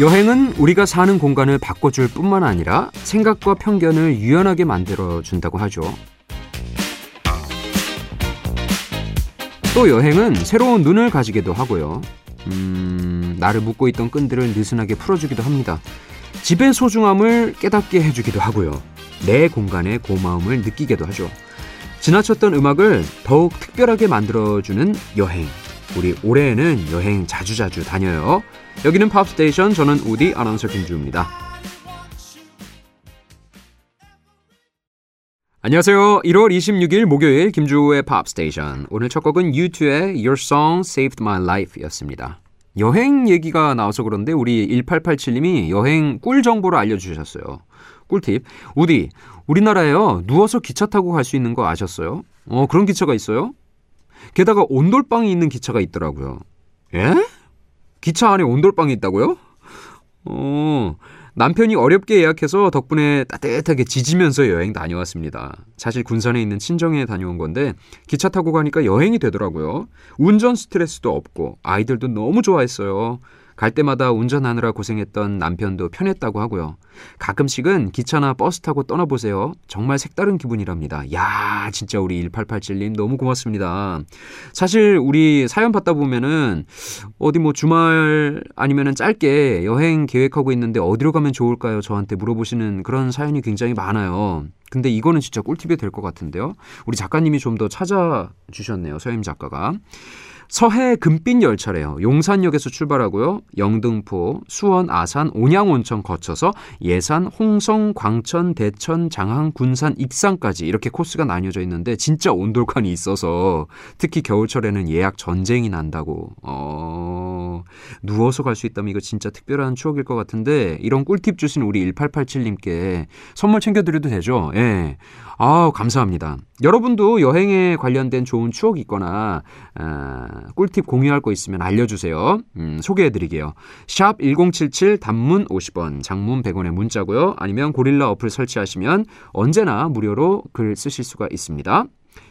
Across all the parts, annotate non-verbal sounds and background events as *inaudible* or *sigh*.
여행은 우리가 사는 공간을 바꿔줄 뿐만 아니라 생각과 편견을 유연하게 만들어준다고 하죠. 또 여행은 새로운 눈을 가지기도 하고요. 음, 나를 묶고 있던 끈들을 느슨하게 풀어주기도 합니다. 집의 소중함을 깨닫게 해주기도 하고요. 내 공간의 고마움을 느끼게도 하죠. 지나쳤던 음악을 더욱 특별하게 만들어주는 여행. 우리 올해에는 여행 자주자주 다녀요. 여기는 팝스테이션 저는 우디 아나운서 김주우입니다. 안녕하세요. 1월 26일 목요일 김주우의 팝스테이션. 오늘 첫 곡은 U2의 Your Song Saved My Life였습니다. 여행 얘기가 나와서 그런데 우리 1887님이 여행 꿀 정보를 알려주셨어요. 꿀팁. 우디, 우리나라에요. 누워서 기차 타고 갈 수 있는 거 아셨어요? 어, 그런 기차가 있어요? 게다가 온돌방이 있는 기차가 있더라고요. 예? 기차 안에 온돌방이 있다고요? 어, 남편이 어렵게 예약해서 덕분에 따뜻하게 지지면서 여행 다녀왔습니다. 사실 군산에 있는 친정에 다녀온 건데 기차 타고 가니까 여행이 되더라고요. 운전 스트레스도 없고 아이들도 너무 좋아했어요. 갈 때마다 운전하느라 고생했던 남편도 편했다고 하고요. 가끔씩은 기차나 버스 타고 떠나보세요. 정말 색다른 기분이랍니다. 야, 진짜 우리 1887님 너무 고맙습니다. 사실 우리 사연 받다 보면은 어디 뭐 주말 아니면은 짧게 여행 계획하고 있는데 어디로 가면 좋을까요? 저한테 물어보시는 그런 사연이 굉장히 많아요. 근데 이거는 진짜 꿀팁이 될 것 같은데요. 우리 작가님이 좀 더 찾아주셨네요. 서임 작가가. 서해 금빛 열차래요. 용산역에서 출발하고요. 영등포, 수원, 아산, 온양 온천 거쳐서 예산, 홍성, 광천, 대천, 장항, 군산, 익산까지 이렇게 코스가 나뉘어져 있는데 진짜 온돌칸이 있어서 특히 겨울철에는 예약 전쟁이 난다고. 어... 누워서 갈 수 있다면 이거 진짜 특별한 추억일 것 같은데 이런 꿀팁 주신 우리 1887님께 선물 챙겨 드려도 되죠? 예. 아우, 감사합니다. 여러분도 여행에 관련된 좋은 추억 있거나, 아, 꿀팁 공유할 거 있으면 알려주세요. 음, 소개해드릴게요. 샵 1077 단문 50원, 장문 100원의 문자고요. 아니면 고릴라 어플 설치하시면 언제나 무료로 글 쓰실 수가 있습니다.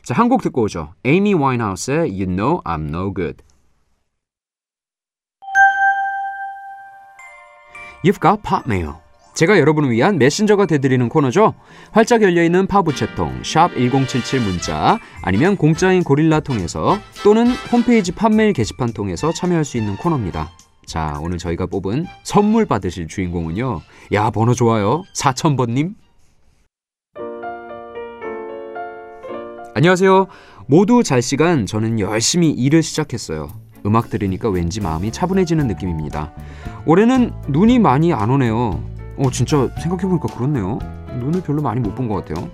자, 한 곡 듣고 오죠. 에이미 와인하우스의 You Know I'm No Good. You've got pop mail. 제가 여러분을 위한 메신저가 되드리는 코너죠. 활짝 열려있는 파부채통 샵1077 문자 아니면 공짜인 고릴라 통해서 또는 홈페이지 판매일 게시판 통해서 참여할 수 있는 코너입니다. 자 오늘 저희가 뽑은 선물 받으실 주인공은요. 야 번호 좋아요. 4000번님. 안녕하세요. 모두 잘 시간 저는 열심히 일을 시작했어요. 음악 들으니까 왠지 마음이 차분해지는 느낌입니다. 올해는 눈이 많이 안 오네요. 어 진짜 생각해보니까 그렇네요. 눈을 별로 많이 못 본 것 같아요.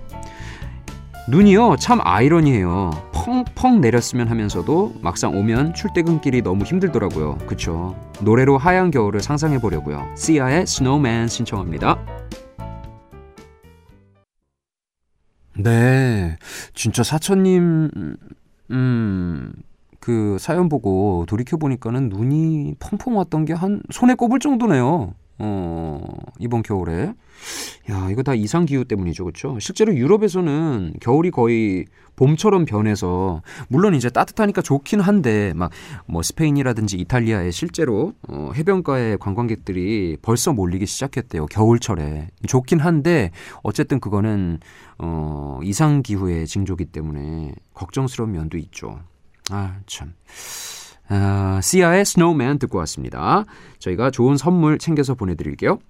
눈이요 참 아이러니해요. 펑펑 내렸으면 하면서도 막상 오면 출퇴근길이 너무 힘들더라고요. 그쵸? 노래로 하얀 겨울을 상상해 보려고요. 시아의 스노우맨 신청합니다. 네 진짜 사천님 음... 그 사연 보고 돌이켜 보니까는 눈이 펑펑 왔던 게 한 손에 꼽을 정도네요. 어, 이번 겨울에. 야, 이거 다 이상 기후 때문이죠. 그렇죠? 실제로 유럽에서는 겨울이 거의 봄처럼 변해서 물론 이제 따뜻하니까 좋긴 한데 막 뭐 스페인이라든지 이탈리아에 실제로 어, 해변가에 관광객들이 벌써 몰리기 시작했대요. 겨울철에. 좋긴 한데 어쨌든 그거는 어, 이상 기후의 징조기 때문에 걱정스러운 면도 있죠. 아, 참. 아, Sia의 Snowman 듣고 왔습니다. 저희가 좋은 선물 챙겨서 보내드릴게요.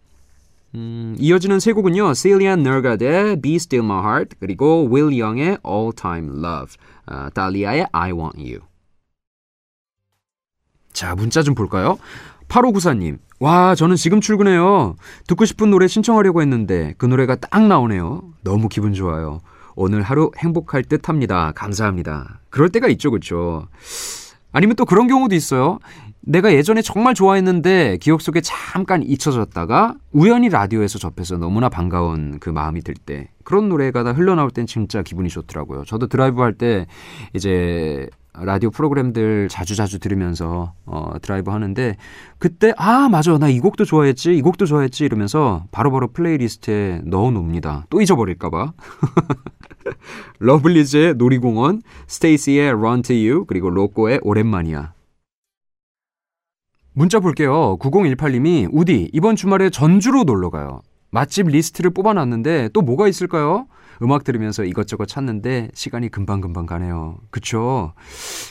음, 이어지는 세 곡은요. Silje Nergaard의 Be Still My Heart 그리고 Will Young의 All Time Love 아, 달리아의 I Want You 자 문자 좀 볼까요? 8594님 와 저는 지금 출근해요. 듣고 싶은 노래 신청하려고 했는데 그 노래가 딱 나오네요. 너무 기분 좋아요. 오늘 하루 행복할 듯 합니다. 감사합니다. 그럴 때가 있죠 그렇죠. 아니면 또 그런 경우도 있어요. 내가 예전에 정말 좋아했는데 기억 속에 잠깐 잊혀졌다가 우연히 라디오에서 접해서 너무나 반가운 그 마음이 들 때 그런 노래가 다 흘러나올 땐 진짜 기분이 좋더라고요. 저도 드라이브 할 때 이제 라디오 프로그램들 자주자주 들으면서 어, 드라이브 하는데 그때 아 맞아 나 이 곡도 좋아했지 이 곡도 좋아했지 이러면서 바로바로 바로 playlist에 넣어놓습니다. 또 잊어버릴까봐. *laughs* *laughs* 러블리즈의 놀이공원, 스테이씨의 Run to You, 그리고 로꼬의 오랜만이야. 문자 볼게요. 9018님이 우디 이번 주말에 전주로 놀러 가요. 맛집 리스트를 뽑아놨는데 또 뭐가 있을까요? 음악 들으면서 이것저것 찾는데 시간이 금방금방 가네요. 그쵸?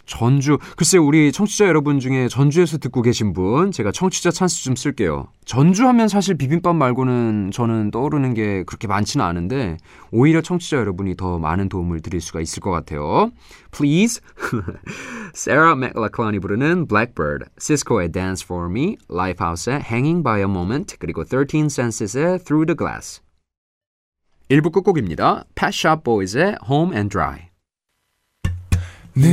전주, 글쎄 우리 청취자 여러분 중에 전주에서 듣고 계신 분, 제가 청취자 찬스 좀 쓸게요. 전주 하면 사실 비빔밥 말고는 저는 떠오르는 게 그렇게 많지는 않은데, 오히려 청취자 여러분이 더 많은 도움을 드릴 수가 있을 것 같아요. Please. *laughs* Sarah McLachlan이 부르는 Blackbird, Cisco의 Dance For Me, Lifehouse의 Hanging By A Moment, 그리고 13 Senses의 Through The Glass. 1부 끝곡입니다. Pet Shop Boys의 Home and Dry. 늘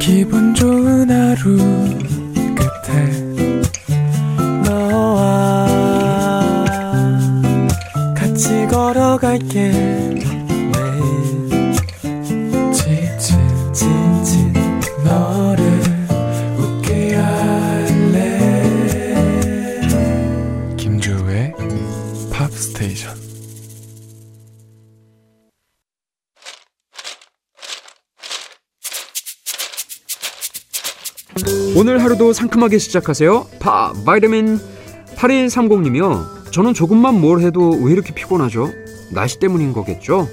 기분 좋은 하루 끝에 너와 같이 걸어갈게 오늘 하루도 상큼하게 시작하세요. 파 바이타민 8130님이요. 저는 조금만 뭘 해도 왜 이렇게 피곤하죠? 날씨 때문인 거겠죠?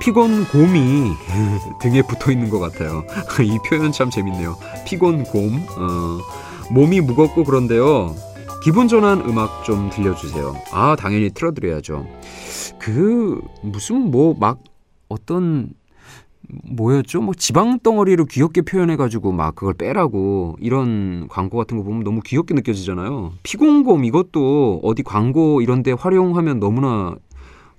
피곤 곰이 *laughs* 등에 붙어 있는 것 같아요. *laughs* 이 표현 참 재밌네요. 피곤 곰. 어, 몸이 무겁고 그런데요. 기분 전환 음악 좀 들려주세요. 아, 당연히 틀어드려야죠. 그, 무슨 뭐, 막, 어떤 뭐였죠? 뭐 지방 덩어리를 귀엽게 표현해가지고 막 그걸 빼라고 이런 광고 같은 거 보면 너무 귀엽게 느껴지잖아요. 피곤곰 이것도 어디 광고 이런데 활용하면 너무나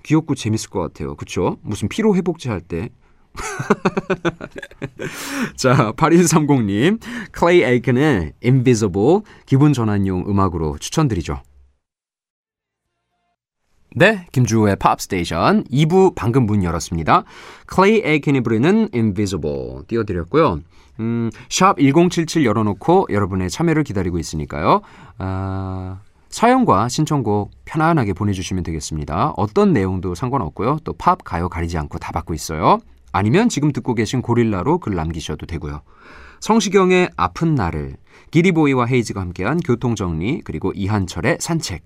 귀엽고 재밌을 것 같아요. 그쵸? 무슨 피로 회복제 할 때. *laughs* 자, 8130님, 클레이 에이큰의 Invisible 기분 전환용 음악으로 추천드리죠. 네, 김주우의 팝스테이션 2부 방금 문 열었습니다. 클레이 에이킨이 부르는 Invisible 띄워드렸고요. 음, 샵 1077 열어놓고 여러분의 참여를 기다리고 있으니까요. 아, 사연과 신청곡 편안하게 보내주시면 되겠습니다. 어떤 내용도 상관없고요. 또 팝, 가요 가리지 않고 다 받고 있어요. 아니면 지금 듣고 계신 고릴라로 글 남기셔도 되고요. 성시경의 아픈 나를, 기리보이와 헤이즈가 함께한 교통정리, 그리고 이한철의 산책,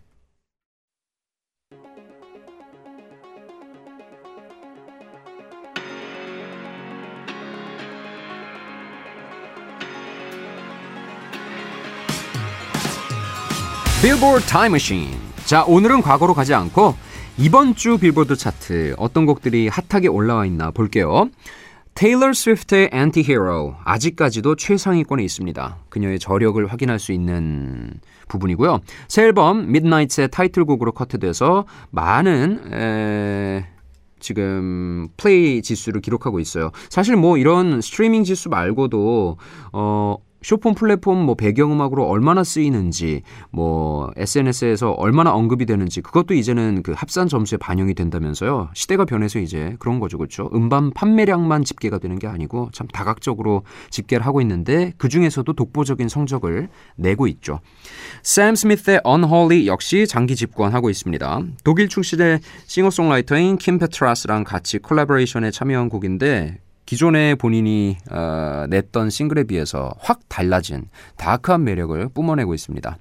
빌보드 타임머신. 자, 오늘은 과거로 가지 않고 이번 주 빌보드 차트 어떤 곡들이 핫하게 올라와 있나 볼게요. 테일러 스위프트의 Anti-Hero 아직까지도 최상위권에 있습니다. 그녀의 저력을 확인할 수 있는 부분이고요. 새 앨범 Midnights의 타이틀곡으로 커트돼서 많은 에... 지금 플레이 지수를 기록하고 있어요. 사실 뭐 이런 스트리밍 지수 말고도 어 쇼폰 플랫폼 뭐 배경음악으로 얼마나 쓰이는지 뭐 SNS에서 얼마나 언급이 되는지 그것도 이제는 그 합산 점수에 반영이 된다면서요. 시대가 변해서 이제 그런 거죠. 그렇죠? 음반 판매량만 집계가 되는 게 아니고 참 다각적으로 집계를 하고 있는데 그중에서도 독보적인 성적을 내고 있죠. 샘 스미스의 Unholy 역시 장기 집권하고 있습니다. 독일 출신의 싱어송라이터인 킴 페트라스랑 같이 콜라보레이션에 참여한 곡인데 기존에 본인이 어, 냈던 싱글에 비해서 확 달라진 dark한 매력을 뿜어내고 있습니다.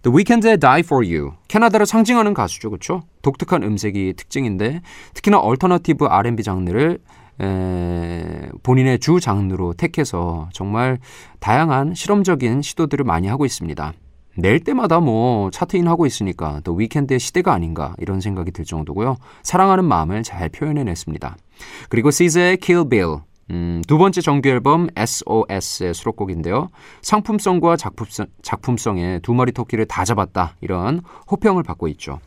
The Weeknd의 Die For You 캐나다를 상징하는 가수죠, 그렇죠? 독특한 음색이 특징인데 특히나 alternative R&B 장르를 에, 본인의 주 장르로 택해서 정말 다양한 실험적인 시도들을 많이 하고 있습니다. 낼 때마다 뭐 chart in 하고 있으니까 또 위켄드의 시대가 아닌가 이런 생각이 들 정도고요. 사랑하는 마음을 잘 표현해냈습니다. 그리고 시즈의 Kill Bill 음, 두 번째 정규 앨범 SOS의 수록곡인데요. 상품성과 작품성, 작품성에 두 마리 토끼를 다 잡았다 이런 호평을 받고 있죠.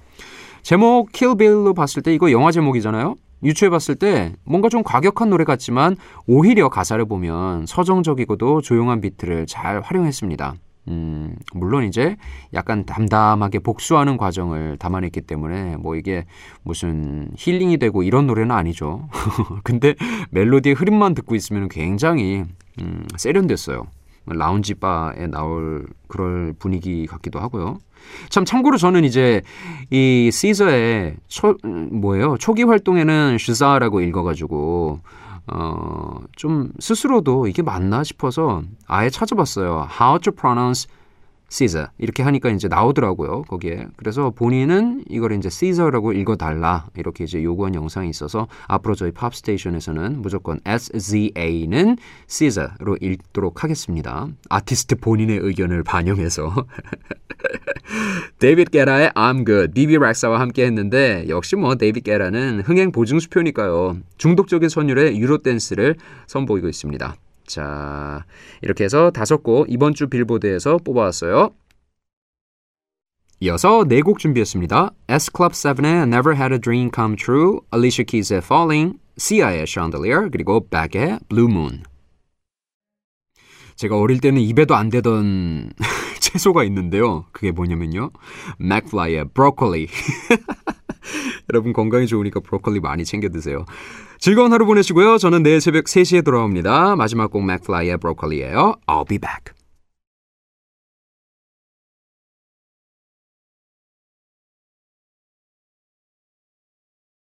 제목 Kill Bill로 봤을 때 이거 영화 제목이잖아요. 유추해 봤을 때 뭔가 좀 과격한 노래 같지만 오히려 가사를 보면 서정적이고도 조용한 비트를 잘 활용했습니다. 음, 물론 이제 약간 담담하게 복수하는 과정을 담아냈기 때문에 뭐 이게 무슨 힐링이 되고 이런 노래는 아니죠. *laughs* 근데 멜로디의 흐름만 듣고 있으면 굉장히 음, 세련됐어요. 라운지 바에 나올 그럴 분위기 같기도 하고요. 참 참고로 저는 이제 이 시저의 초 뭐예요? 초기 활동에는 슈자라고 읽어가지고 어, 좀 스스로도 이게 맞나 싶어서 아예 찾아봤어요. How to pronounce Caesar. 이렇게 하니까 이제 나오더라고요 거기에. 그래서 본인은 이걸 이제 Caesar라고 읽어달라. 이렇게 이제 요구한 영상이 있어서 앞으로 저희 팝 스테이션에서는 무조건 SZA는 Caesar로 읽도록 하겠습니다. 아티스트 본인의 의견을 반영해서. *laughs* 데이빗 게타의 I'm Good 비비 렉사와 함께 했는데 역시 뭐 데이빗 게타는 흥행 보증 수표니까요. 중독적인 선율의 유로 댄스를 선보이고 있습니다 자, 이렇게 해서 다섯 곡 이번 주 빌보드에서 뽑아왔어요. 이어서 네 곡 준비했습니다. S Club 7의 Never Had a Dream Come True, Alicia Keys의 Fallin', Sia의 Chandelier, 그리고 Beck의 Blue Moon. 제가 어릴 때는 입에도 안 대던 *laughs* 채소가 있는데요. 그게 뭐냐면요. 맥플라이의 브로콜리. *laughs* *laughs* 여러분 건강에 좋으니까 브로콜리 많이 챙겨 드세요. 즐거운 하루 보내시고요. 저는 내일 새벽 3시에 돌아옵니다. 마지막 곡 맥플라이의 브로콜리예요. I'll be back.